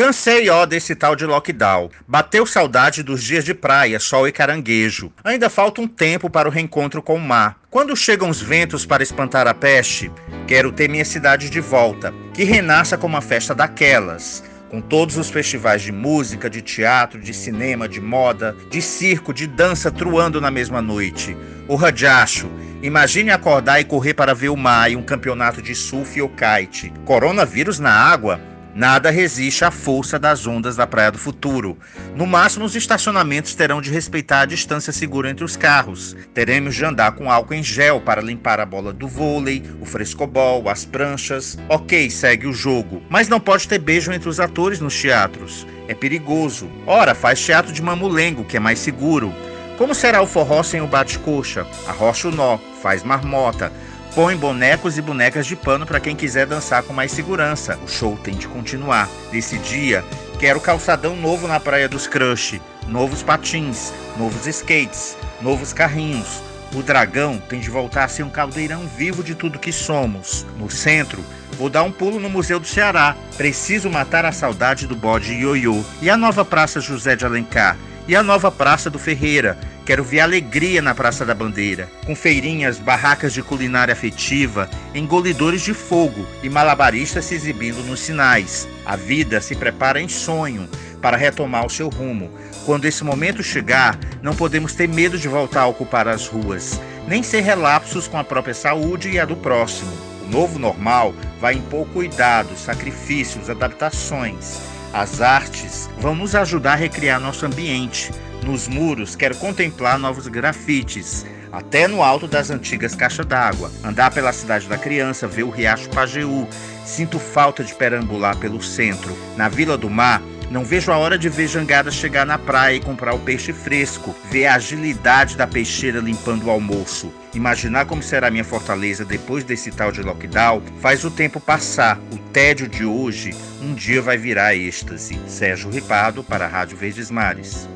Cansei, ó, desse tal de lockdown. Bateu saudade dos dias de praia, sol e caranguejo. Ainda falta um tempo para o reencontro com o mar. Quando chegam os ventos para espantar a peste, quero ter minha cidade de volta, que renasça como uma festa daquelas com todos os festivais de música, de teatro, de cinema, de moda, de circo, de dança truando na mesma noite. O Radiacho, imagine acordar e correr para ver o mar e um campeonato de surf ou kite. Coronavírus na água? Nada resiste à força das ondas da Praia do Futuro. No máximo, os estacionamentos terão de respeitar a distância segura entre os carros. Teremos de andar com álcool em gel para limpar a bola do vôlei, o frescobol, as pranchas. Ok, segue o jogo. Mas não pode ter beijo entre os atores nos teatros. É perigoso. Ora, faz teatro de mamulengo, que é mais seguro. Como será o forró sem o bate-coxa? Arrocha o nó, faz marmota. Põe bonecos e bonecas de pano para quem quiser dançar com mais segurança. O show tem de continuar. Nesse dia, quero calçadão novo na Praia dos Crush, novos patins, novos skates, novos carrinhos. O dragão tem de voltar a ser um caldeirão vivo de tudo que somos. No centro, vou dar um pulo no Museu do Ceará. Preciso matar a saudade do bode ioiô. E a nova Praça José de Alencar? E a nova Praça do Ferreira? Quero ver alegria na Praça da Bandeira, com feirinhas, barracas de culinária afetiva, engolidores de fogo e malabaristas se exibindo nos sinais. A vida se prepara em sonho para retomar o seu rumo. Quando esse momento chegar, não podemos ter medo de voltar a ocupar as ruas, nem ser relapsos com a própria saúde e a do próximo. O novo normal vai impor cuidados, sacrifícios, adaptações. As artes vão nos ajudar a recriar nosso ambiente nos muros, quero contemplar novos grafites, até no alto das antigas caixas d'água. Andar pela cidade da criança, ver o riacho Pajeú. Sinto falta de perambular pelo centro. Na Vila do Mar, não vejo a hora de ver jangada chegar na praia e comprar o peixe fresco, ver a agilidade da peixeira limpando o almoço. Imaginar como será minha fortaleza depois desse tal de lockdown faz o tempo passar. O tédio de hoje um dia vai virar êxtase. Sérgio Ripado para a Rádio Verdes Mares.